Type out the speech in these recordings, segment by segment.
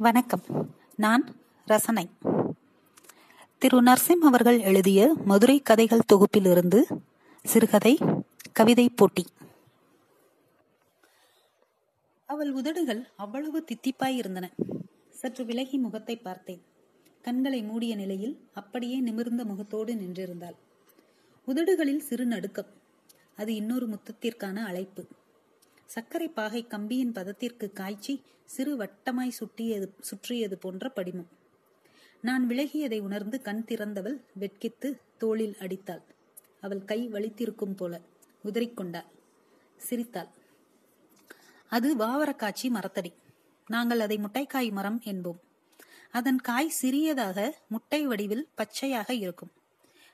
வணக்கம். நான் ரசனை. திரு. நர்சிம் அவர்கள் எழுதிய மதுரை கதைகள் தொகுப்பிலிருந்து சிறுகதை கவிதை போட்டி. அவள் உதடுகள் அவ்வளவு தித்திப்பாய் இருந்தன. சற்று விலகி முகத்தை பார்த்தேன். கண்களை மூடிய நிலையில் அப்படியே நிமிர்ந்த முகத்தோடு நின்றிருந்தாள். உதடுகளில் சிறு நடுக்கம். அது இன்னொரு முத்தத்திற்கான அழைப்பு. சர்க்கரை பாகை கம்பியின் பதத்திற்கு காய்ச்சி சிறு வட்டமாய் சுட்டியது சுற்றியது போன்ற படிமம். நான் விலகியதை உணர்ந்து கண் திறந்தவள் வெட்கித்து தோளில் அடித்தாள். அவள் கை வலித்திருக்கும் போல உதறிக்கொண்டாள். சிரித்தாள். அது வாவரக்காட்சி மரத்தடி. நாங்கள் அதை முட்டைக்காய் மரம் என்போம். அதன் காய் சிறியதாக முட்டை வடிவில் பச்சையாக இருக்கும்.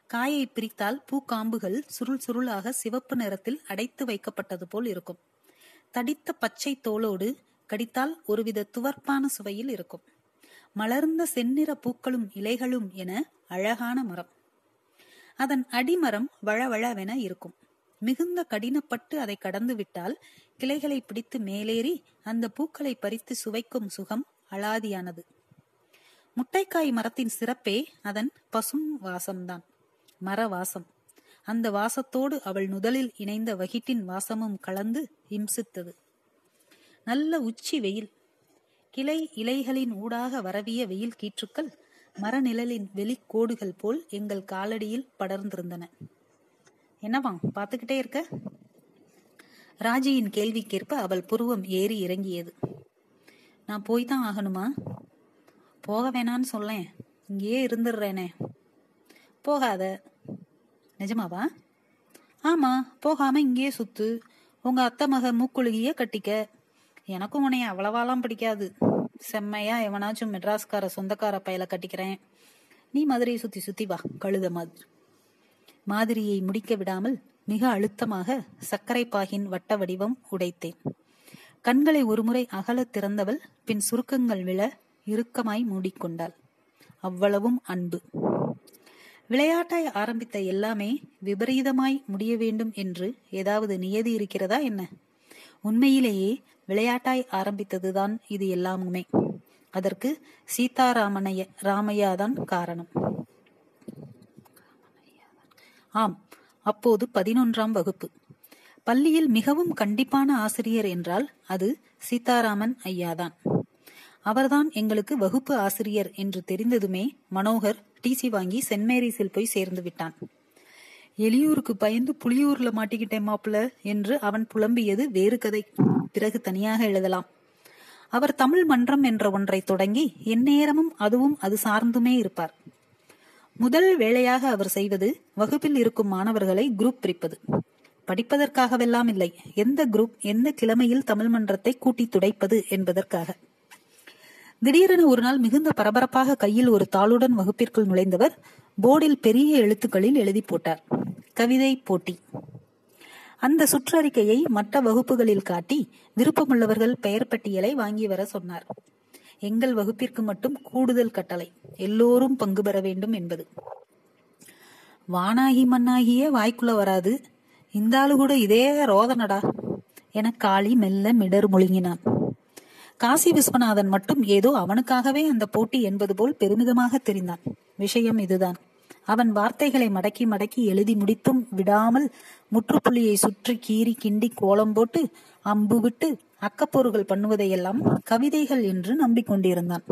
காயை பிரித்தால் பூக்காம்புகள் சுருள் சுருளாக சிவப்பு நிறத்தில் அடைத்து வைக்கப்பட்டது போல் இருக்கும். தடித்த பச்சை தோலோடு கடித்தால் ஒருவித துவர்ப்பான சுவையில் இருக்கும். மலர்ந்த செந்நிற பூக்களும் இலைகளும் என அழகான மரம். அதன் அடிமரம் வளவளவென இருக்கும். மிகுந்த கடினப்பட்டு அதை கடந்து விட்டால் கிளைகளை பிடித்து மேலேறி அந்த பூக்களை பறித்து சுவைக்கும் சுகம் அலாதியானது. முட்டைக்காய் மரத்தின் சிறப்பே அதன் பசும் வாசம்தான் மர வாசம் அந்த வாசத்தோடு அவள் நுதலில் இணைந்த வகிட்டின் வாசமும் கலந்து இம்சித்தது. நல்ல உச்சி வெயில். கிளை இலைகளின் ஊடாக வரவிய வெயில் கீற்றுக்கள் மரநிழலின் வெளிக்கோடுகள் போல் எங்கள் காலடியில் படர்ந்திருந்தன. என்னவாம் பார்த்துக்கிட்டே இருக்க? ராஜியின் கேள்விக்கேற்ப அவள் புருவம் ஏறி இறங்கியது. நான் போய் தான் ஆகணுமா? போக வேணான்னு சொல்லேன். இங்கேயே இருந்துடுறேனே. போகாத. நிஜமாவா? ஆமா போகாம இங்கேயே சுத்து. உங்க அத்தை மக மூக்குழுகிய கட்டிக்க. எனக்கும் உனைய அவ்வளவாலாம் பிடிக்காது. செம்மையா எவனாச்சும் மெட்ராஸ்கார சொந்தக்கார பயல கட்டிக்கிறேன். நீ மதுரையை சுத்தி சுத்தி வா கழுத மாதிரி. மாதிரியை முடிக்க விடாமல் மிக அழுத்தமாக சர்க்கரை பாகின் வட்ட வடிவம் உடைத்தேன். கண்களை ஒருமுறை அகல திறந்தவள் பின் சுருக்கங்கள் விழ இறுக்கமாய் மூடிக்கொண்டாள். அவ்வளவும் அன்பு. விளையாட்டாய் ஆரம்பித்த எல்லாமே விபரீதமாய் முடிய வேண்டும் என்று ஏதாவது நியதி இருக்கிறதா என்ன? உண்மையிலேயே விளையாட்டாய் ஆரம்பித்ததுதான் இது எல்லாமுமே. அதற்கு சீதாராமனைய ராமையாதான் காரணம். ஆம் அப்போது பதினொன்றாம் வகுப்பு. பள்ளியில் மிகவும் கண்டிப்பான ஆசிரியர் என்றால் அது சீதாராமன் ஐயாதான். அவர்தான் எங்களுக்கு வகுப்பு ஆசிரியர் என்று தெரிந்ததுமே மனோகர் டிசி வாங்கி சென்ட் மேரிஸில் போய் சேர்ந்து விட்டான். எளியூருக்கு பயந்து புளியூர்ல மாட்டிக்கிட்டேன் மாப்பிள என்று அவன் புலம்பியது வேறு கதை. பிறகு தனியாக எழுதலாம். அவர் தமிழ் மன்றம் என்ற ஒன்றை தொடங்கி எந்நேரமும் அதுவும் அது சார்ந்துமே இருப்பார். முதல் வேளையாக அவர் செய்வது வகுப்பில் இருக்கும் மாணவர்களை குரூப் பிரிப்பது. படிப்பதற்காகவெல்லாம் இல்லை. எந்த குரூப் எந்த கிழமையில் தமிழ் மன்றத்தை கூட்டி துடைப்பது என்பதற்காக. திடீரென ஒரு நாள் மிகுந்த பரபரப்பாக கையில் ஒரு தாளுடன் வகுப்பிற்குள் நுழைந்தவர் போர்டில் பெரிய எழுத்துக்களில் எழுதி போட்டார். கவிதை போட்டி. அந்த சுற்றறிக்கையை மற்ற வகுப்புகளில் காட்டி விருப்பமுள்ளவர்கள் பெயர் பட்டியலை வாங்கி வர சொன்னார். எங்கள் வகுப்பிற்கு மட்டும் கூடுதல் கட்டளை. எல்லோரும் பங்கு பெற வேண்டும் என்பது. வானாகி மண்ணாகியே வாய்க்குள்ள வராது. இந்த ஆளு கூட இதே ரோதனடா என காளி மெல்ல மிடர் முழுங்கினான். காசி விஸ்வநாதன் மட்டும் ஏதோ அவனுக்காகவே அந்த போட்டி என்பது போல் பெருமிதமாக தெரிந்தான். விஷயம் இதுதான். அவன் வார்த்தைகளை மடக்கி மடக்கி எழுதி முடித்தும் விடாமல் முற்றுப்புள்ளியை சுற்றி கீறி கிண்டி கோலம் போட்டு அம்பு விட்டு அக்கப்போர்கள் பண்ணுவதையெல்லாம் கவிதைகள் என்று நம்பிக்கொண்டிருந்தான்.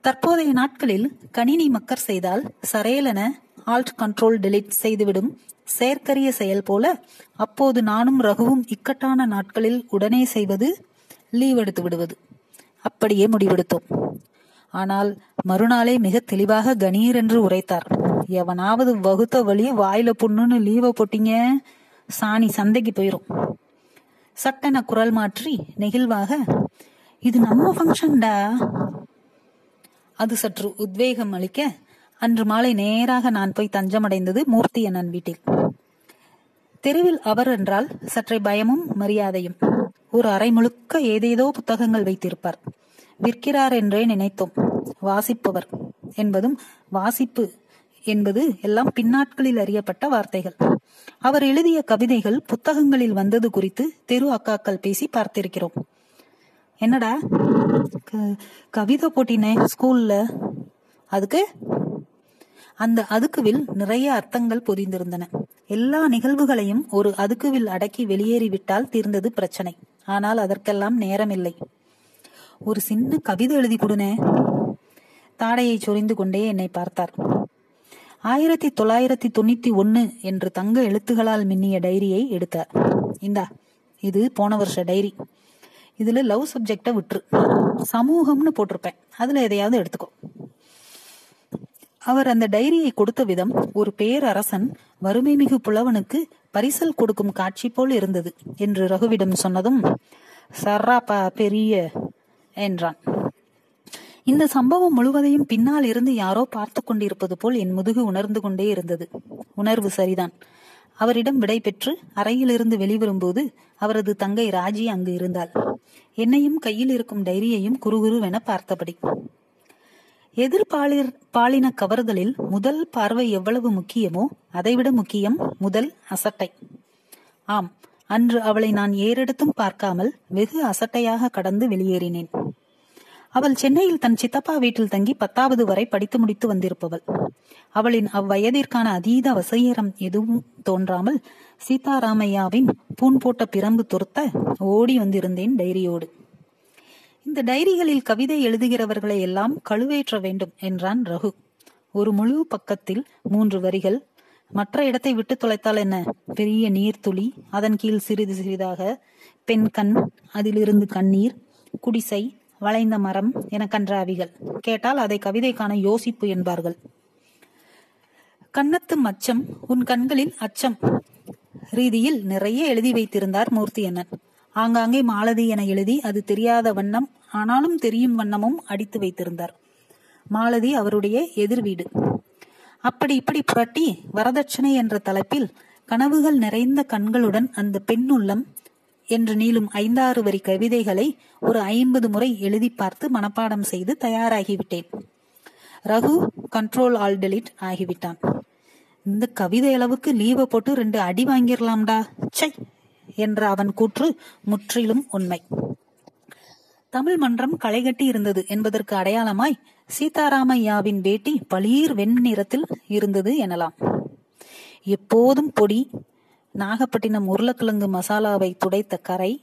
தற்போதைய நாட்களில் கணினி மக்கர் செய்தால் சரையலென ஆல்ட் கண்ட்ரோல் டெலிட் செய்துவிடும் செயற்கரிய செயல் போல அப்போது நானும் ரகுவும் இக்கட்டான நாட்களில் உடனே செய்வது லீவ் எடுத்து விடுவது. அப்படியே முடிவெடுத்தோம். ஆனால் மறுநாளே மிக தெளிவாக கணீர் என்று உரைத்தார். எவனாவது வகுத்த வழி வாயில புண்ணுன்னு லீவ போட்டீங்க? சாணி சந்தைக்கு போயிரும். சட்டென குரல் மாற்றி நெகிழ்வாக இது நம்ம ஃபங்க்ஷன்டா அது சற்று உத்வேகம் அளிக்க அன்று மாலை நேராக நான் போய் தஞ்சமடைந்தது மூர்த்தி அண்ணன் வீட்டில். தெருவில் அவர் என்றால் சற்றே பயமும் மரியாதையும். ஒரு அறை முழுக்க ஏதேதோ புத்தகங்கள் வைத்திருப்பார். விற்கிறார் என்றே நினைத்தோம். வாசிப்பவர் என்பதும் வாசிப்பு என்பது எல்லாம் பின்னாட்களில் அறியப்பட்ட வார்த்தைகள். அவர் எழுதிய கவிதைகள் புத்தகங்களில் வந்தது குறித்து தெரு அக்காக்கள் பேசி பார்த்திருக்கிறோம். என்னடா? க- கவிதை போட்டினே ஸ்கூல்ல? அதுக்கு? அந்த அதுக்குவில் நிறைய அர்த்தங்கள் பொதிந்திருந்தன. எல்லா நிகழ்வுகளையும் ஒரு அதுக்குவில் அடக்கி வெளியேறிவிட்டால் தீர்ந்தது பிரச்சனை. ஆனால் அதற்கெல்லாம் நேரமில்லை. ஒரு சின்ன கவிதை எழுதி கொடுனே. தாடையை சொரிந்து கொண்டே என்னை பார்த்தார். ஆயிரத்தி தொள்ளாயிரத்தி தொண்ணூத்தி ஒன்னு என்று தங்க எழுத்துகளால் மின்னிய டைரியை எடுத்தார். இந்தா இது போன வருஷ டைரி. இதுல லவ் சப்ஜெக்ட விட்டுரு. சமூகம்னு போட்டிருப்பேன். அதுல எதையாவது எடுத்துக்கோ. அவர் அந்த டைரியை கொடுத்த விதம் ஒரு பேரரசன் வறுமை மிகு புலவனுக்கு பரிசல் கொடுக்கும் காட்சி போல் இருந்தது என்று ரகுவிடம் சொன்னதும் சர்ராப்பா பெரிய என்றான். இந்த சம்பவம் முழுவதையும் பின்னால் இருந்து யாரோ பார்த்து கொண்டிருப்பது போல் என் முதுகு உணர்ந்து கொண்டே இருந்தது. உணர்வு சரிதான். அவரிடம் விடை பெற்று அறையிலிருந்து வெளிவரும்போது அவரது தங்கை ராஜி அங்கு இருந்தாள். என்னையும் கையில் இருக்கும் டைரியையும் குறுகுருவென பார்த்தபடி. எதிர்பாலிர் பாலின கவர்தலில் முதல் பார்வை எவ்வளவு முக்கியமோ அதைவிட முக்கியம் முதல் அசட்டை. ஆம் அன்று அவளை நான் ஏறெடுத்தும் பார்க்காமல் வெகு அசட்டையாக கடந்து வெளியேறினேன். அவள் சென்னையில் தன் சித்தப்பா வீட்டில் தங்கி பத்தாவது வரை படித்து முடித்து வந்திருப்பவள். அவளின் அவ்வயதிற்கான அதீத வசீகரம் எதுவும் தோன்றாமல் சீதாராமையாவின் பூன் போட்ட பிரம்பு துரத்த ஓடி வந்திருந்தேன் டைரியோடு. இந்த டைரிகளில் கவிதை எழுதுகிறவர்களை எல்லாம் கழுவேற்ற வேண்டும் என்றான் ரகு. ஒரு முழு பக்கத்தில் மூன்று வரிகள். மற்ற இடத்தை விட்டு தொலைத்தால் என்ன? பெரிய நீர்த்துளி அதன் கீழ் சிறிது சிறிதாக பெண் கண் அதிலிருந்து கண்ணீர் குடிசை வளைந்த மரம் என கன்றாவிகள். கேட்டால் அதை கவிதைக்கான யோசிப்பு என்பார்கள். கண்ணத்து மச்சம் உன் கண்களில் அச்சம். ரீதியில் நிறைய எழுதி வைத்திருந்தார் மூர்த்தி அண்ணன் ஆங்காங்கே மாலதி என எழுதி அது தெரியாத வண்ணம் ஆனாலும் தெரியும் வண்ணமும் அடித்து வைத்திருந்தார். மாலதி அவருடைய எதிர் வீடு. அப்படி இப்படி புரட்டி வரதட்சணை என்ற தலைப்பில் கனவுகள் நிறைந்த கண்களுடன் அந்த பெண்ணுள்ளம் என்று நீளும் ஐந்தாறு வரி கவிதைகளை ஒரு ஐம்பது முறை எழுதி பார்த்து மனப்பாடம் செய்து தயாராகிவிட்டேன். ரகு கண்ட்ரோல் ஆல் டெலிட் ஆகிவிட்டான். இந்த கவிதை அளவுக்கு லீவை போட்டு ரெண்டு அடி வாங்கிடலாம்டா சை என்ற அவன் கூற்று முற்றிலும் உண்மை. தமிழ் மன்றம் களைகட்டி இருந்தது என்பதற்கு அடையாளமாய் சீதாராமையாவின் வேட்டி பளீர் வெண்ணிறத்தில் இருந்தது எனலாம். எப்போதும் பொடி நாகப்பட்டினம் உருளைக்கிழங்கு மசாலாவை துடைத்த கரை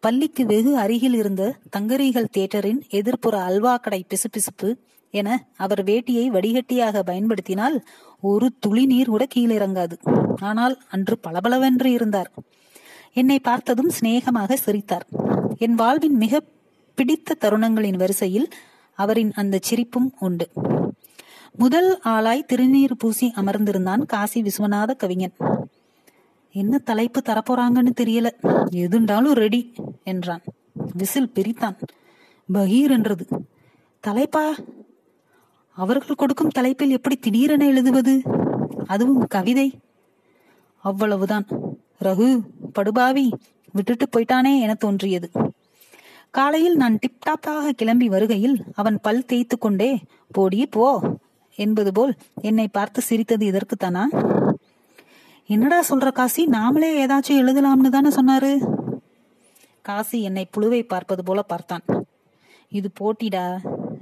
பள்ளிக்கு வெகு அருகில் இருந்த தங்கரீகல் தியேட்டரின் எதிர்ப்புற அல்வா கடை பிசுபிசுப்பு என அவர் வேட்டியை வடிகட்டியாக பயன்படுத்தினால் ஒரு துளி நீர் கூட கீழிறங்காது. ஆனால் அன்று பளபளவென்று இருந்தார். என்னை பார்த்ததும் சிநேகமாக சிரித்தார். என் வாழ்வின் மிக பிடித்த தருணங்களின் வரிசையில் அவரின் அந்த சிரிப்பும் உண்டு. முதல் ஆளாய் திருநீர் பூசி அமர்ந்திருந்தான் காசி விஸ்வநாத கவிஞன். என்ன தலைப்பு தரப்போறாங்கன்னு தெரியல. எதுண்டாலும் ரெடி என்றான். விசில் பிரித்தான். பகீர் என்றது. தலைப்பா? அவர்கள் கொடுக்கும் தலைப்பில் எப்படி திடீரென எழுதுவது? அதுவும் கவிதை. அவ்வளவுதான். ரகு படுபாவி விட்டுட்டு போயிட்டானே என தோன்றியது. காலையில் நான் டிப்டாப்பாக கிளம்பி வருகையில் அவன் பல் தேய்த்து கொண்டே போடி போ என்பது போல் என்னை பார்த்து சிரித்தது இதற்குத்தானா என்னடா சொல்ற காசி? நாமளே ஏதாச்சும் எழுதலாம்னு தானே சொன்னாரு? காசி என்னை புழுவை பார்ப்பது போல பார்த்தான். இது போட்டிடா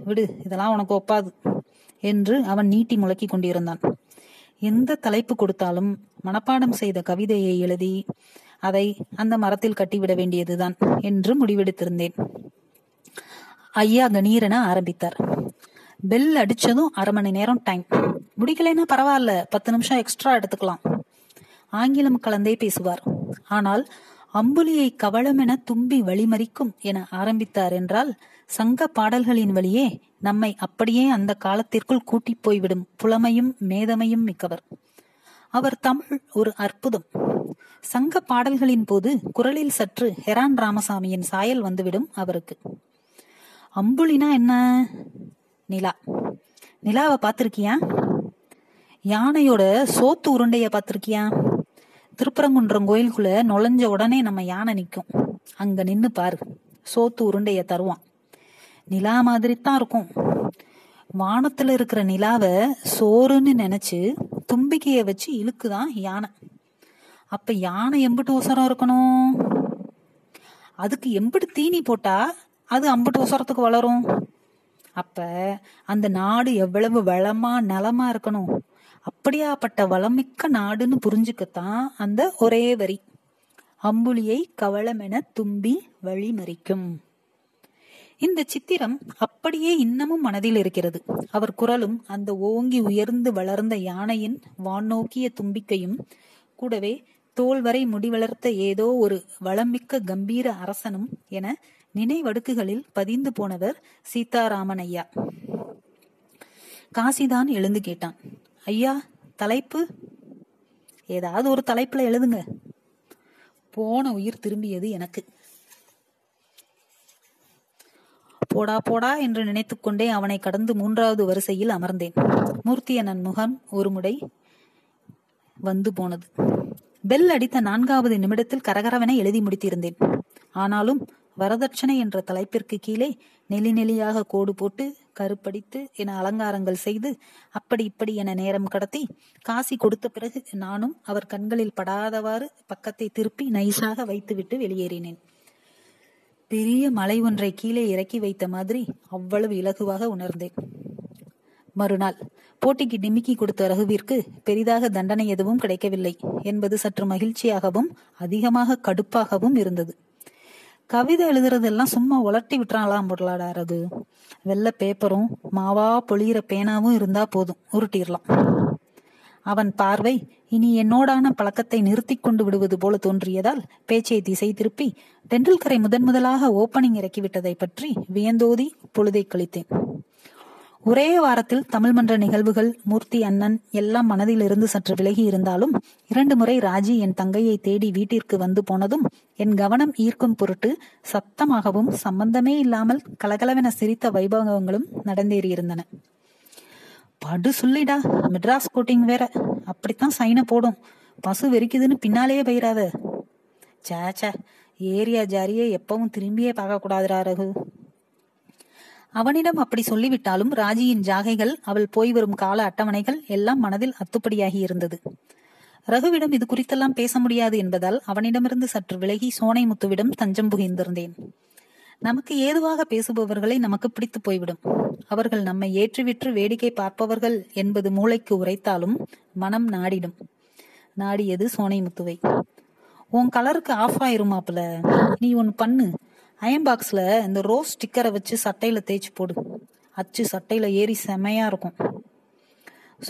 விடு இதெல்லாம் உனக்கு ஒப்பாது என்று அவன் நீட்டி முழக்கி கொண்டிருந்தான். எந்த தலைப்பு கொடுத்தாலும் மனப்பாடம் செய்த கவிதையை எழுதி அதை அந்த மரத்தில் கட்டிவிட வேண்டியதுதான் என்று முடிவெடுத்திருந்தேன். ஐயா கணீரன ஆரம்பித்தார். பெல் அடிச்சதும் அரை மணி நேரம் டைம் முடிக்கலைன்னா பரவாயில்ல பத்து நிமிஷம் எக்ஸ்ட்ரா எடுத்துக்கலாம். ஆங்கிலம் கலந்தே பேசுவார். ஆனால் அம்புலியை கவளமென தும்பி வழிமறிக்கும் என ஆரம்பித்தார் என்றால் சங்க பாடல்களின் வழியே நம்மை அப்படியே அந்த காலத்திற்குள் கூட்டிப் போய்விடும் புலமையும் மேதமையும் மிக்கவர். அவர் தமிழ் ஒரு அற்புதம். சங்க பாடல்களின் போது குரலில் சற்று ஹெரான் ராமசாமியின் சாயல் வந்துவிடும் அவருக்கு. அம்புலினா என்ன? நிலா. நிலாவை பார்த்திருக்கியா? யானையோட சோத்து உருண்டைய பார்த்திருக்கியா? திருப்பரங்குன்றம் கோயிலுக்குள்ள நுழைஞ்ச உடனே நம்ம யானை நிற்கும். அங்க நின்னு பாரு. சோத்து உருண்டைய தருவான். நிலா மாதிரி தான் இருக்கும். வானத்துல இருக்கிற நிலாவை சோறுன்னு நினைச்சு தும்பிக்கைய வச்சு இழுக்குதான் யானை. அப்ப யானை எம்பிட்டு ஒசரம் இருக்கணும்? அதுக்கு எம்பிட்டு தீனி போட்டா அது அம்புட்டு ஓசரத்துக்கு வளரும். அப்ப அந்த நாடு எவ்வளவு வளமா நலமா இருக்கணும்? அப்படியாப்பட்ட வளமிக்க நாடுன்னு புரிஞ்சுக்கத்தான் அந்த ஒரே வரி. அம்புலியை கவளமென தும்பி வழிமறிக்கும் இந்த சித்திரம் அப்படியே இன்னமும் மனதில் இருக்கிறது. அவர் குரலும் அந்த ஓங்கி உயர்ந்து வளர்ந்த யானையின் வானோக்கிய தும்பிக்கையும் கூடவே தோல் வரை முடிவளர்த்த ஏதோ ஒரு வளமிக்க கம்பீர அரசனும் என நினைவடுக்குகளில் பதிந்து போனவர் சீதாராமன் ஐயா காசிதான் எழுந்து கேட்டான். ஐயா தலைப்பு? ஏதாவது ஒரு தலைப்புல எழுதுங்க. போன உயிர் திரும்பியது எனக்கு. போடா போடா என்று நினைத்துக்கொண்டே அவனை கடந்து மூன்றாவது வரிசையில் அமர்ந்தேன். மூர்த்தியனன் முகம் ஒரு முறை வந்து போனது. பெல் அடித்த நான்காவது நிமிடத்தில் கரகரவென எழுதி முடித்திருந்தேன். ஆனாலும் வரதட்சணை என்ற தலைப்பிற்கு கீழே நெலி நெலியாக கோடு போட்டு கருப்படித்து என அலங்காரங்கள் செய்து அப்படி இப்படி என நேரம் கடத்தி காசி கொடுத்த பிறகு நானும் அவர் கண்களில் படாதவாறு பக்கத்தை திருப்பி நைசாக வைத்துவிட்டு வெளியேறினேன். பெரிய மலை ஒன்றை கீழே இறக்கி வைத்த மாதிரி அவ்வளவு இலகுவாக உணர்ந்தேன். மறுநாள் போட்டிக்கு டிமிக்கி கொடுத்த ரகுவிற்கு பெரிதாக தண்டனை எதுவும் கிடைக்கவில்லை என்பது சற்று மகிழ்ச்சியாகவும் அதிகமாக கடுப்பாகவும் இருந்தது. கவிதை எழுதுறதெல்லாம் சும்மா உலட்டி விட்டுறாங்களாம் பொருளாடா ரகு. வெள்ள பேப்பரும் மாவா பொழியிற பேனாவும் இருந்தா போதும் உருட்டிடலாம். அவன் பார்வை இனி என்னோடான பழக்கத்தை நிறுத்தி கொண்டு விடுவது போல தோன்றியதால் பேச்சை திசை திருப்பி டெண்டுல்கரை முதன் முதலாக ஓப்பனிங் இறக்கிவிட்டதை பற்றி வியந்தோதி பொழுதை கழித்தேன். ஒரே வாரத்தில் தமிழ் மன்ற நிகழ்வுகள் மூர்த்தி அண்ணன் எல்லாம் மனதில் இருந்து சற்று விலகி இருந்தாலும் இரண்டு முறை ராஜி என் தங்கையை தேடி வீட்டிற்கு வந்து போனதும் என் கவனம் ஈர்க்கும் பொருட்டு சத்தமாகவும் சம்பந்தமே இல்லாமல் கலகலவென சிரித்த வைபவங்களும் நடந்தேறியிருந்தன. படு சொல்லிடா. மெட்ராஸ் கோட்டிங் வேற. அப்படித்தான் சைனை போடும். பசு வெறிக்குதுன்னு பின்னாலேயே பயிராத சேச்சே ஏரியா ஜாரியை எப்பவும் திரும்பியே பார்க்க கூடாதுரா ரகு. அவனிடம் அப்படி சொல்லிவிட்டாலும் ராஜியின் ஜாகைகள் அவள் போய் வரும் கால அட்டவணைகள் எல்லாம் மனதில் அத்துப்படியாகி இருந்தது. ரகுவிடம் இது குறித்தெல்லாம் பேச முடியாது என்பதால் அவனிடமிருந்து சற்று விலகி சோனை முத்துவிடம் தஞ்சம் புகிந்திருந்தேன். நமக்கு ஏதுவாக பேசுபவர்களை நமக்கு பிடித்து போய்விடும். அவர்கள் நம்மை ஏற்றுவிற்று வேடிக்கை பார்ப்பவர்கள் என்பது மூளைக்கு உரைத்தாலும் மனம் நாடிடும். நாடியது சோனை முத்துவை. உன் கலருக்கு ஆஃப் ஆயிருமாப்புல நீ ஒன்னு பண்ணு. அயன் பாக்ஸில் இந்த ரோஸ் ஸ்டிக்கரை வச்சு சட்டையில தேய்ச்சி போடு. அச்சு சட்டையில ஏறி செமையா இருக்கும்.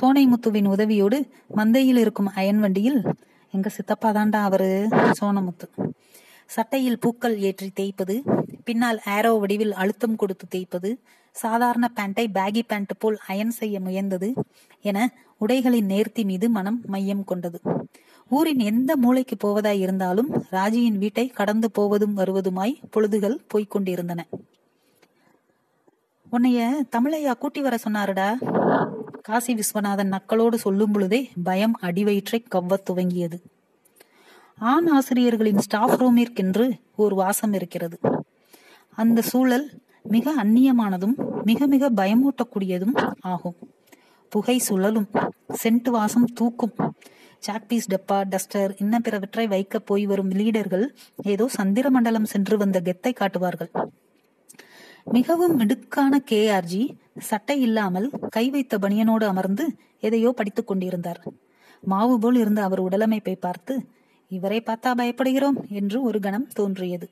சோனை முத்துவின் உதவியோடு மந்தையில் இருக்கும் அயன் வண்டியில் எங்க சித்தப்பா தாண்டா அவரு? சோனமுத்து சட்டையில் பூக்கள் ஏற்றி தேய்ப்பது பின்னால் ஆரோ வடிவில் அழுத்தம் கொடுத்து தேய்ப்பது சாதாரண பேண்டை பேகி பேண்ட் போல் அயன் செய்ய முயன்றது என உடைகளின் நேர்த்தி மீது மனம் மையம் கொண்டது. ஊரின் எந்த மூளைக்கு போவதாய் இருந்தாலும் ராஜியின் வீட்டை கடந்து போவதும் வருவதுமாய் பொழுதுகள் போய்கொண்டிருந்தன உன்னைய தமிழையா கூட்டி வர சொன்னாருடா. காசி விஸ்வநாதன் நக்களோடு சொல்லும் பொழுதே பயம் அடிவயிற்றை கவ்வத் துவங்கியது. ஆண் ஆசிரியர்களின் ஸ்டாஃப் ரூமிற்கென்று ஒரு வாசம் இருக்கிறது. அந்த சூழல் மிக அந்நியமானதும் மிக மிக பயமூட்டக்கூடியதும் ஆகும். புகை சுழலும் சென்ட் வாசம் தூக்கும். சாக்பீஸ் டப்பா டஸ்டர் இன்ன பிறவற்றை வைக்க போய் வரும் லீடர்கள் ஏதோ சந்திர மண்டலம் சென்று வந்த கெத்தை காட்டுவார்கள். மிகவும் மிடுக்கான கேஆர்ஜி சட்டை இல்லாமல் கை வைத்த பனியனோடு அமர்ந்து எதையோ படித்துக் கொண்டிருந்தார். மாவு போல் இருந்த அவர் உடலமைப்பை பார்த்து இவரை பார்த்தா பயப்படுகிறோம் என்று ஒரு கணம் தோன்றியது.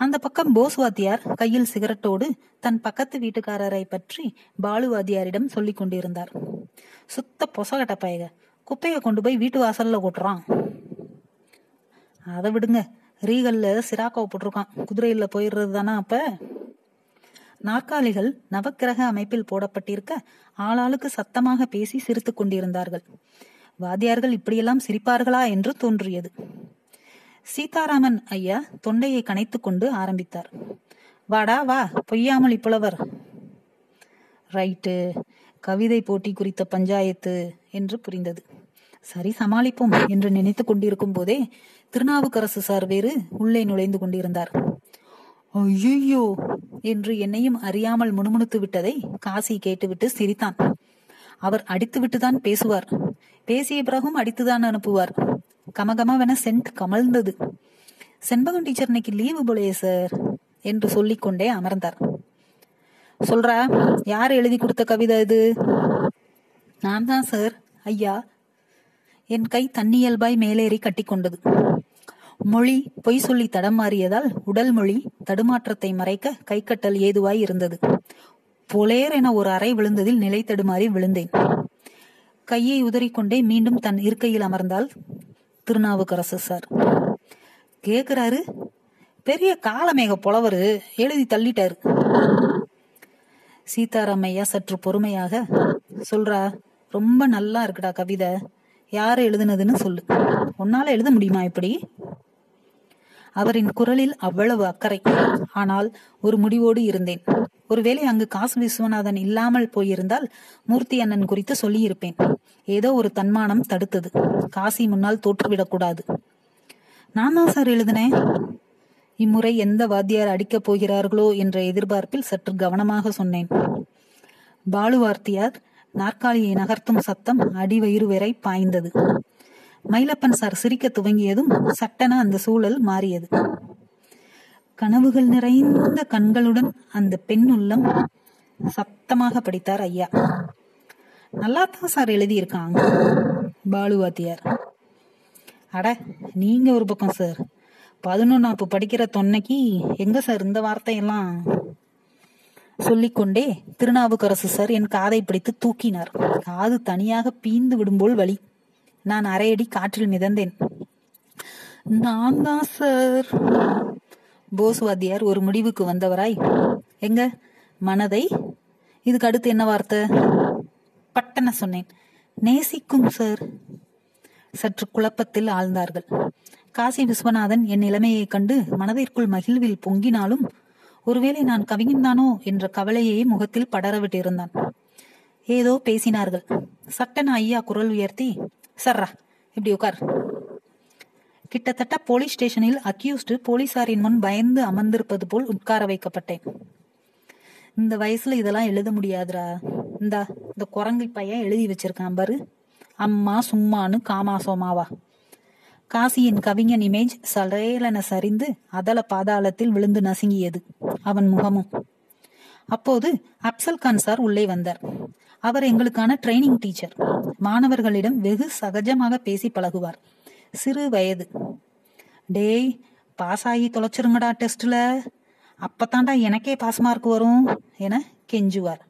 அந்த பக்கம் போஸ் வாத்தியார் கையில் சிகரெட்டோடு தன் பக்கத்து வீட்டுக்காரரை பற்றி பாலு வாத்தியாரிடம் சொல்லிக் கொண்டிருந்தார். சுத்த பொசகட்ட பயக குப்பையை கொண்டு போய் வீட்டு வாசல்ல கொட்டுறான். அதை விடுங்க ரீகல்ல சிராக்கோ போட்டிருக்கான். குதிரையில போயிடுறது தானா அப்ப? நாற்காலிகள் நவக்கிரக அமைப்பில் போடப்பட்டிருக்க ஆளாளுக்கு சத்தமாக பேசி சிரித்துக் கொண்டிருந்தார்கள். வாத்தியார்கள் இப்படியெல்லாம் சிரிப்பார்களா என்று தோன்றியது. சீதாராமன் ஐயா தொண்டையை கனைத்து கொண்டு ஆரம்பித்தார். வாடா வா பொய்யாமல் புலவர் ரைட்டு கவிதை போட்டி குறித்த பஞ்சாயத்து என்று புரிந்தது. சரி சமாளிப்போம் என்று நினைத்து கொண்டிருக்கும் போதே திருநாவுக்கரசு சார் வேறு உள்ளே நுழைந்து கொண்டிருந்தார். ஐயோ என்று என்னையும் அறியாமல் முணுமுணுத்து விட்டதை காசி கேட்டுவிட்டு சிரித்தான். அவர் அடித்துவிட்டுதான் பேசுவார். பேசிய பிறகும் அடித்துதான் அனுப்புவார். கமகமவென சென்ட் கமழ்ந்தது. செண்பகம் டீச்சர் இன்னைக்கு லீவு போலையே சார் என்று சொல்லிக்கொண்டே அமர்ந்தார். சொல்றா யார் எழுதி கொடுத்த கவிதை இது? நான் தான் சார் ஐயா. என் கை தன்னியல்பாய் மேலேறி கட்டிக்கொண்டது. மொழி பொய் சொல்லி தடமாறியதால் உடல் மொழி தடுமாற்றத்தை மறைக்க கைக்கட்டல் ஏதுவாய் இருந்தது. பொலேர் என ஒரு அறை விழுந்ததில் நிலை தடுமாறி விழுந்தேன். கையை உதறிக்கொண்டே மீண்டும் தன் இருக்கையில் அமர்ந்தால் திருநாவுக்கரசு சார். கேக்குறாரு பெரிய காலமேக புலவரு எழுதி தள்ளிட்டாரு. சீதாராமையா சற்று பொறுமையாக சொல்றா ரொம்ப நல்லா இருக்குடா கவிதை யாரு எழுதுனதுன்னு சொல்லு. உன்னால எழுத முடியுமா இப்படி? அவரின் குரலில் அவ்வளவு அக்கறை ஆனால் ஒரு முடிவோடு இருந்தேன். ஒருவேளை அங்கு காசு விஸ்வநாதன் இல்லாமல் போயிருந்தால் மூர்த்தி அண்ணன் குறித்து சொல்லியிருப்பேன். ஏதோ ஒரு தன்மானம் தடுத்தது. காசி முன்னால் தோற்றுவிடக்கூடாது. நான் தான் சார் எழுதினேன்? இம்முறை எந்த வாத்தியார் அடிக்கப் போகிறார்களோ என்ற எதிர்பார்ப்பில் சற்று கவனமாக சொன்னேன். பாலு வார்த்தியார் நாற்காலியை நகர்த்தும் சத்தம் அடிவயிறு வரை பாய்ந்தது. மயிலப்பன் சார் சிரிக்க துவங்கியதும் சட்டென அந்த சூழல் மாறியது. கனவுகள் நிறைந்த கண்களுடன் அந்த பெண் உள்ளம் சத்தமாக படித்தார் ஐயா. நல்லா தான் சார் எழுதியிருக்காங்க பாலு வாத்தியார். அட நீங்க ஒரு பக்கம் சார். பதினொன்னாப்பு படிக்கிற தொன்னைக்கு எங்க சார் இந்த வார்த்தையெல்லாம்? சொல்லிக்கொண்டே திருநாவுக்கரசு சார் என் காதை பிடித்து தூக்கினார். காது தனியாக பீந்து விடும்போல் வழி நான் அரையடி காற்றில் மிதந்தேன். நான் தான் சார். போஸ் வாத்தியார் ஒரு முடிவுக்கு வந்தவராய். எங்க? மனதை? இதுக்கு அடுத்து என்ன வார்த்தை? பட்டன சொன்னேன். நேசிக்கும் சார். சற்று குழப்பத்தில் ஆழ்ந்தார்கள். காசி விஸ்வநாதன் என் நிலைமையை கண்டு மனதிற்குள் மகிழ்வில் பொங்கினாலும் ஒருவேளை நான் கவிஞன்தானோ என்ற கவலையை முகத்தில் படரவிட்டிருந்தான். ஏதோ பேசினார்கள். சட்டன ஐயா குரல் உயர்த்தி சர்ரா இப்படி உட்கார். கிட்டத்தட்ட போலீஸ் ஸ்டேஷனில் அக்யூஸ்டு போலீசாரின் முன் பயந்து அமர்ந்திருப்பது போல் உட்கார வைக்கப்பட்டேன். இந்த வயசுல இதெல்லாம் எழுத முடியாதுடா. இந்தா இந்த குரங்கை பையன் எழுதி வச்சிருக்கான் பாரு. அம்மா சும்மானு காமா சோமாவா காசியின் கவிஞன் இமேஜ் சலேலன சரிந்து அதல பாதாளத்தில் விழுந்து நசுங்கியது அவன் முகமும். அப்போது அப்சல் கான் சார் உள்ளே வந்தார். அவர் எங்களுக்கான ட்ரைனிங் டீச்சர் மாணவர்களிடம் வெகு சகஜமாக பேசி பழகுவார். சிறு வயது. டேய் பாஸ் ஆகி தொலைச்சிருங்கடா டெஸ்ட்ல. அப்பத்தாண்டா எனக்கே பாஸ் மார்க் வரும் என கெஞ்சுவார்.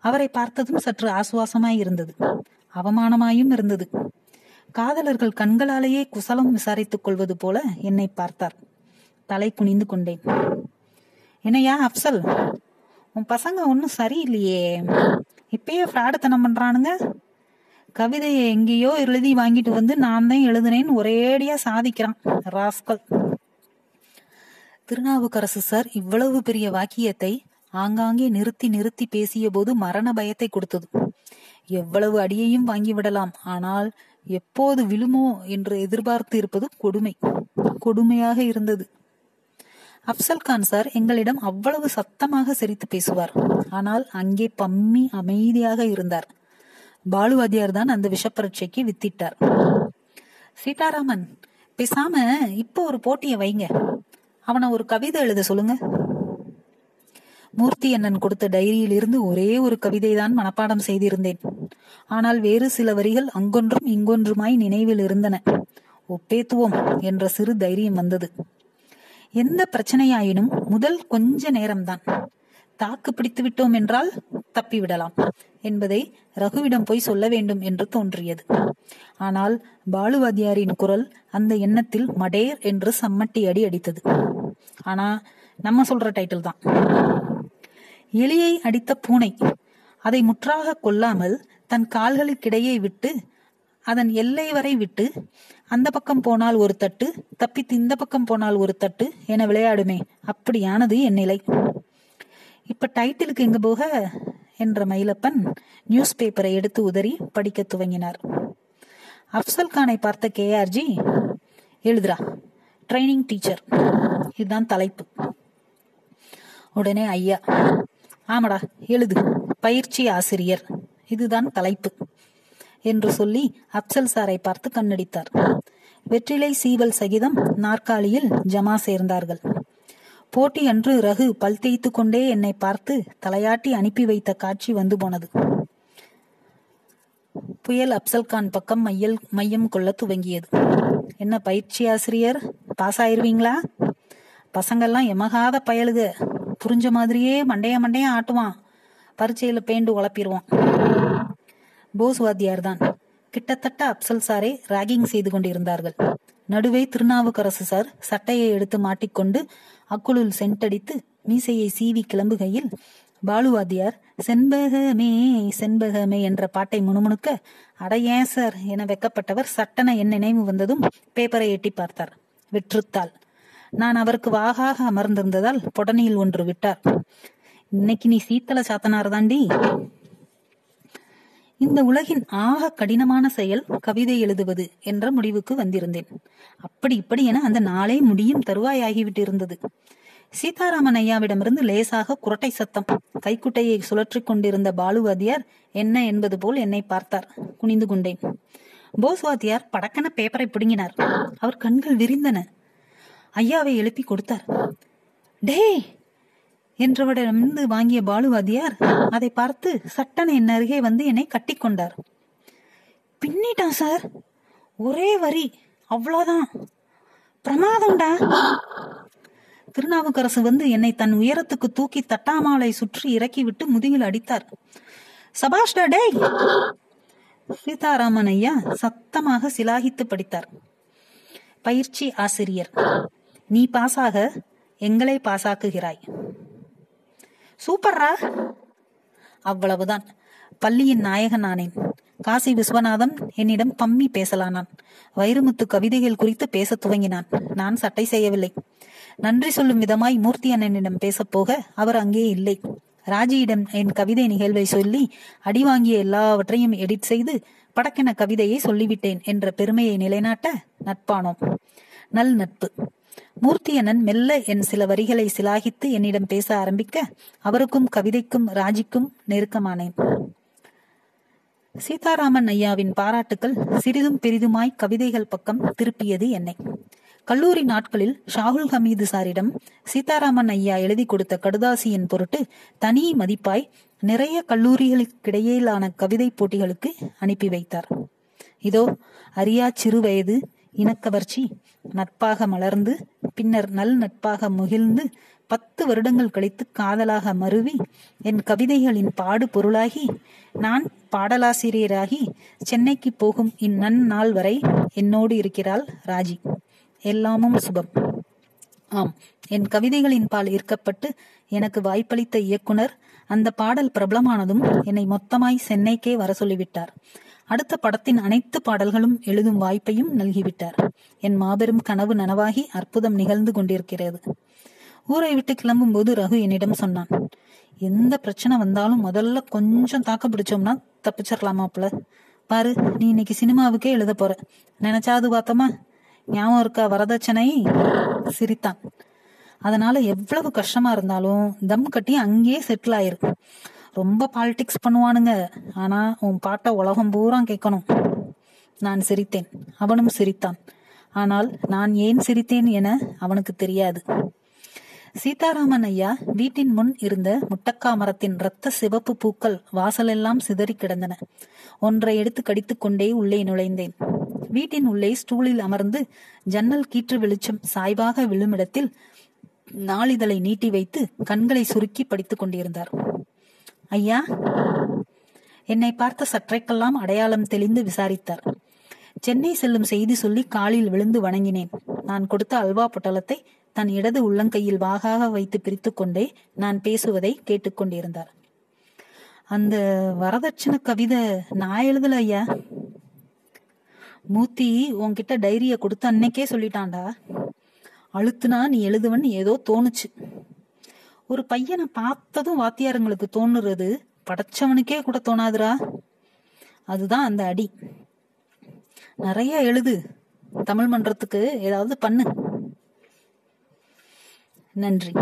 அவரை பார்த்ததும் சற்று ஆசுவாசமாய் இருந்தது. அவமானமாயும் இருந்தது. காதலர்கள் கண்களாலேயே குசலம் விசாரித்துக் கொள்வது போல என்னை பார்த்தார். தலை குனிந்து கொண்டேன். என்னையா அப்சல் உன் பசங்க ஒன்னும் சரியில்லையே. இப்பயே ஃப்ராடுத்தனம் பண்றானுங்க. கவிதையை எங்கேயோ எழுதி வாங்கிட்டு வந்து நான் தான் எழுதுனேன்னு ஒரேடியா சாதிக்கிறான் ராஸ்கல். திருநாவுக்கரசு சார் இவ்வளவு பெரிய வாக்கியத்தை ஆங்காங்கே நிறுத்தி நிறுத்தி பேசிய போது மரண பயத்தை கொடுத்தது. எவ்வளவு அடியையும் வாங்கிவிடலாம் ஆனால் எப்போது விழுமோ என்று எதிர்பார்த்து இருப்பது கொடுமை. கொடுமையாக இருந்தது. அப்சல் கான் சார் எங்களிடம் அவ்வளவு சத்தமாக சிரித்து பேசுவார். ஆனால் அங்கே பம்மி அமைதியாக இருந்தார். பாலுவாதியார் தான் அந்த விஷப்பரீட்சைக்கு வித்திட்டார். சீதாராமன் பேசாம இப்போ ஒரு போட்டியை வைங்க. அவனை ஒரு கவிதை எழுத சொல்லுங்க. மூர்த்தி அண்ணன் கொடுத்த டைரியில் இருந்து ஒரே ஒரு கவிதை தான் மனப்பாடம் செய்திருந்தேன். ஆனால் வேறு சில வரிகள் அங்கொன்றும் இங்கொன்றுமாய் நினைவில் இருந்தன. ஒப்பேத்துவோம் என்ற சிறு தைரியம் வந்தது. எந்த பிரச்சனையாயினும் முதல் கொஞ்ச நேரம்தான். தாக்கு பிடித்து விட்டோம் என்றால் தப்பிவிடலாம் என்பதை ரகுவிடம் போய் சொல்ல வேண்டும் என்று தோன்றியது. ஆனால் பாலுவாதியாரின் குரல் அந்த எண்ணத்தில் மடேர் என்று சம்மட்டி அடி அடித்தது. ஆனா நம்ம சொல்ற டைட்டில் தான். எலியை அடித்த பூனை அதை முற்றாக கொல்லாமல் தன் கால்களுக்கிடையே விட்டு அதன் எல்லை வரை விட்டு அந்த பக்கம் போனால் ஒரு தட்டு தப்பித்து இந்த பக்கம் போனால் ஒரு தட்டு என விளையாடுமே அப்படியானது என் நிலை. இப்ப டைட்டிலுக்கு எங்க போக? என்ற மயிலப்பன் நியூஸ் பேப்பரை எடுத்து உதறி படிக்க துவங்கினார். அப்சல் கானை பார்த்த கேஆர்ஜி எழுதுரா ட்ரைனிங் டீச்சர். இதுதான் தலைப்பு. உடனே ஐயா ஆமாடா எழுது. பயிற்சி ஆசிரியர். இதுதான் தலைப்பு. என்று சொல்லி அப்சல் சாரை பார்த்து கண்ணடித்தார். வெற்றிலை சீவல் சகிதம் நாற்காலியில் ஜமா சேர்ந்தார்கள். போட்டி அன்று ரகு பல் தேய்த்து கொண்டே என்னை பார்த்து தலையாட்டி அனுப்பி வைத்த காட்சி வந்து போனது. புயல் அப்சல்கான் பக்கம் மையல் மையம் கொள்ள துவங்கியது. என்ன பயிற்சி ஆசிரியர்? பாஸ் ஆயிருவீங்களா பசங்கள்லாம் எமகாத பயலுக. புரிஞ்ச மாதிரியே மண்டைய மண்டைய ஆட்டுவான். பரீட்சையில பேண்டு உழப்பிடுவான் போஸ் வாத்தியார் தான் கிட்டத்தட்ட அப்சல் சாரே ராகிங் செய்து கொண்டிருந்தார்கள். நடுவே திருநாவுக்கரசு சார் சட்டையை எடுத்து மாட்டிக்கொண்டு அக்குளுள் சென்டடித்து மீசையை சீவி கிளம்புகையில் பாலுவாத்தியார் செண்பகமே செண்பகமே என்ற பாட்டை முணுமுணுக்க அட ஏன் சார் என வெக்கப்பட்டவர் சட்டன என் நினைவு வந்ததும் பேப்பரை எட்டி பார்த்தார். வெற்றுத்தாள். நான் அவருக்கு வாகாக அமர்ந்திருந்ததால் பொடனியில் ஒன்று விட்டார். இன்னைக்கு நீ சீத்தல சாத்தனார் தாண்டி இந்த உலகின் ஆக கடினமான செயல் கவிதை எழுதுவது என்ற முடிவுக்கு வந்திருந்தேன். அப்படி இப்படி என அந்த நாளே முடியும் தருவாயாகிவிட்டு இருந்தது சீதாராமன் ஐயாவிடமிருந்து லேசாக குரட்டை சத்தம் கைக்குட்டையை சுழற்றி கொண்டிருந்த பாலுவாதியார் என்ன என்பது போல் என்னை பார்த்தார். குனிந்து கொண்டேன். போஸ்வாதியார் படக்கன பேப்பரை பிடுங்கினார். அவர் கண்கள் விரிந்தன. ஐயாவை எழுப்பி கொடுத்தார். டே என்றவரிடமிருந்து வாங்கிய பாலுவாதியார் அதை பார்த்து சட்டன என் அருகே வந்து என்னை கட்டிக்கொண்டார் பின்னிட்டான் சார்? ஒரே வரி. அவ்வளோதான். பிரமாதம்டா. திருநாவுக்கரசு வந்து என்னை தன் உயரத்துக்கு தூக்கி தட்டாமாலை சுற்றி இறக்கிவிட்டு முதுகில் அடித்தார். சபாஷ்டா டேய்! சீதாராமன் ஐயா சத்தமாக சிலாகித்து படித்தார். பயிற்சி ஆசிரியர் நீ பாசாக எங்களை பாசாக்குகிறாய் சூப்பர்ரா? அவ்வளவுதான். பள்ளியின் நாயகன் ஆனேன் காசி விஸ்வநாதன் என்னிடம் பம்மி பேசலானான். வைரமுத்து கவிதைகள் குறித்து பேச துவங்கினான். நான் சட்டை செய்யவில்லை. நன்றி சொல்லும் விதமாய் மூர்த்தி அண்ணனிடம் பேசப் போக அவர் அங்கே இல்லை. ராஜியிடம் என் கவிதை நிகழ்வை சொல்லி அடி வாங்கிய எல்லாவற்றையும் எடிட் செய்து படக்கென கவிதையை சொல்லிவிட்டேன் என்ற பெருமையை நிலைநாட்ட நட்பானோம். நல் நட்பு. மூர்த்தியனன் மெல்ல என் சில வரிகளை சிலாகித்து என்னிடம் பேச ஆரம்பிக்க அவருக்கும் கவிதைக்கும் ராஜிக்கும் நெருக்கமானேன். சீதாராமன் ஐயாவின் பாராட்டுக்கள் சிறிதும் பெரிதுமாய் கவிதைகள் பக்கம் திருப்பியது என்னை. கல்லூரி நாட்களில் ஷாகுல் ஹமீது சாரிடம் சீதாராமன் ஐயா எழுதி கொடுத்த கடுதாசியின் பொருட்டு தனி மதிப்பாய் நிறைய கல்லூரிகளுக்கிடையிலான கவிதை போட்டிகளுக்கு அனுப்பி வைத்தார். இதோ அரியா சிறு வயது இனக்கவர்ச்சி நட்பாக மலர்ந்து பின்னர் நல் நட்பாக முகிழ்ந்து பத்து வருடங்கள் கழித்து காதலாக மருவி என் கவிதைகளின் பாடு பொருளாகி நான் பாடலாசிரியராகி சென்னைக்கு போகும் இந்நன்னாள் வரை என்னோடு இருக்கிறாள் ராஜி. எல்லாமும் சுபம். ஆம் என் கவிதைகளின் பால் ஈர்க்கப்பட்டு எனக்கு வாய்ப்பளித்த இயக்குனர் அந்த பாடல் பிரபலமானதும் என்னை மொத்தமாய் சென்னைக்கே வர சொல்லிவிட்டார். அடுத்த படத்தின் அனைத்து பாடல்களும் எழுதும் வாய்ப்பையும் நல்கிவிட்டார். என் மாபெரும் கனவு நனவாகி அற்புதம் நிகழ்ந்து கொண்டிருக்கிறது. ஊரை விட்டு கிளம்பும் போது ரகு என்னிடம் சொன்னான் எந்த பிரச்சனை வந்தாலும் முதல்ல கொஞ்சம் தாக்க பிடிச்சோம்னா தப்பிச்சிடலாமாப்ல பாரு நீ இன்னைக்கு சினிமாவுக்கே எழுத போற. நினைச்சாது பார்த்தோமா ஞாபகம் இருக்கா வரதட்சணை? சிரித்தான். அதனால எவ்வளவு கஷ்டமா இருந்தாலும் தம் கட்டி அங்கேயே செட்டில் ஆயிரு. ரொம்ப பாலிடிக்ஸ் பண்ணுவானுங்க. ஆனா உன் பாட்டை உலகம் பூரா கேட்கணும். நான் சிரித்தேன். அவனும் சிரித்தான். ஆனால் நான் ஏன் சிரித்தேன் என அவனுக்கு தெரியாது. சீதாராமன் ஐயா வீட்டின் முன் இருந்த முட்டக்கா மரத்தின் ரத்த சிவப்பு பூக்கள் வாசலெல்லாம் சிதறி கிடந்தன. ஒன்றை எடுத்து கடித்துக்கொண்டே உள்ளே நுழைந்தேன். வீட்டின் உள்ளே ஸ்டூலில் அமர்ந்து ஜன்னல் கீற்று வெளிச்சம் சாய்வாக விழுமிடத்தில் நாளிதழை நீட்டி வைத்து கண்களை சுருக்கி படித்துக் கொண்டிருந்தார். ஐயா என்னை பார்த்த சற்றைக்கெல்லாம் அடையாளம் தெளிந்து விசாரித்தார். சென்னை செல்லும் செய்தி சொல்லி காலில் விழுந்து வணங்கினேன். நான் கொடுத்த அல்வா பொட்டலத்தை தன் இடது உள்ளங்கையில் வாகாக வைத்து பிரித்து கொண்டே நான் பேசுவதை கேட்டுக்கொண்டிருந்தார் அந்த வரதட்சணை கவிதை நான் எழுதல ஐயா. மூத்தி உன்கிட்ட டைரிய கொடுத்து அன்னைக்கே சொல்லிட்டான்டா. அழுத்துனா நீ எழுதுவன்னு ஏதோ தோணுச்சு. ஒரு பையனை பார்த்ததும் வாத்தியாருங்களுக்கு தோணுறது படைச்சவனுக்கே கூட தோணாதுரா அதுதான் அந்த அடி. நிறைய எழுது. தமிழ் மன்றத்துக்கு ஏதாவது பண்ணு. நன்றி.